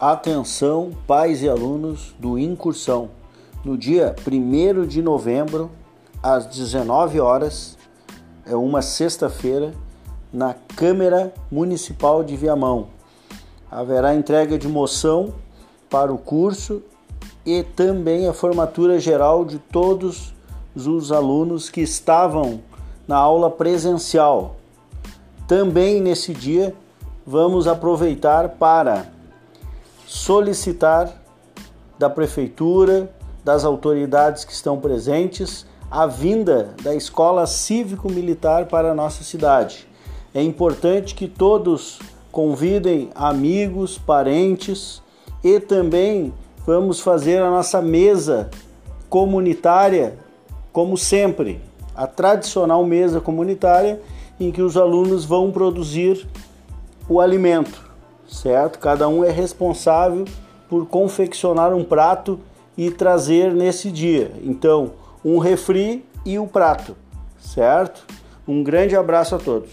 Atenção, pais e alunos do Incursão. No dia 1 de novembro, às 19 horas, é uma sexta-feira, na Câmara Municipal de Viamão. Haverá entrega de moção para o curso e também a formatura geral de todos os alunos que estavam na aula presencial. Também nesse dia vamos aproveitar para solicitar da prefeitura, das autoridades que estão presentes, a vinda da escola cívico-militar para a nossa cidade. É importante que todos convidem amigos, parentes e também vamos fazer a nossa mesa comunitária, como sempre, a tradicional mesa comunitária em que os alunos vão produzir o alimento certo? Cada um é responsável por confeccionar um prato e trazer nesse dia. Então, um refri e o prato, certo? Um grande abraço a todos.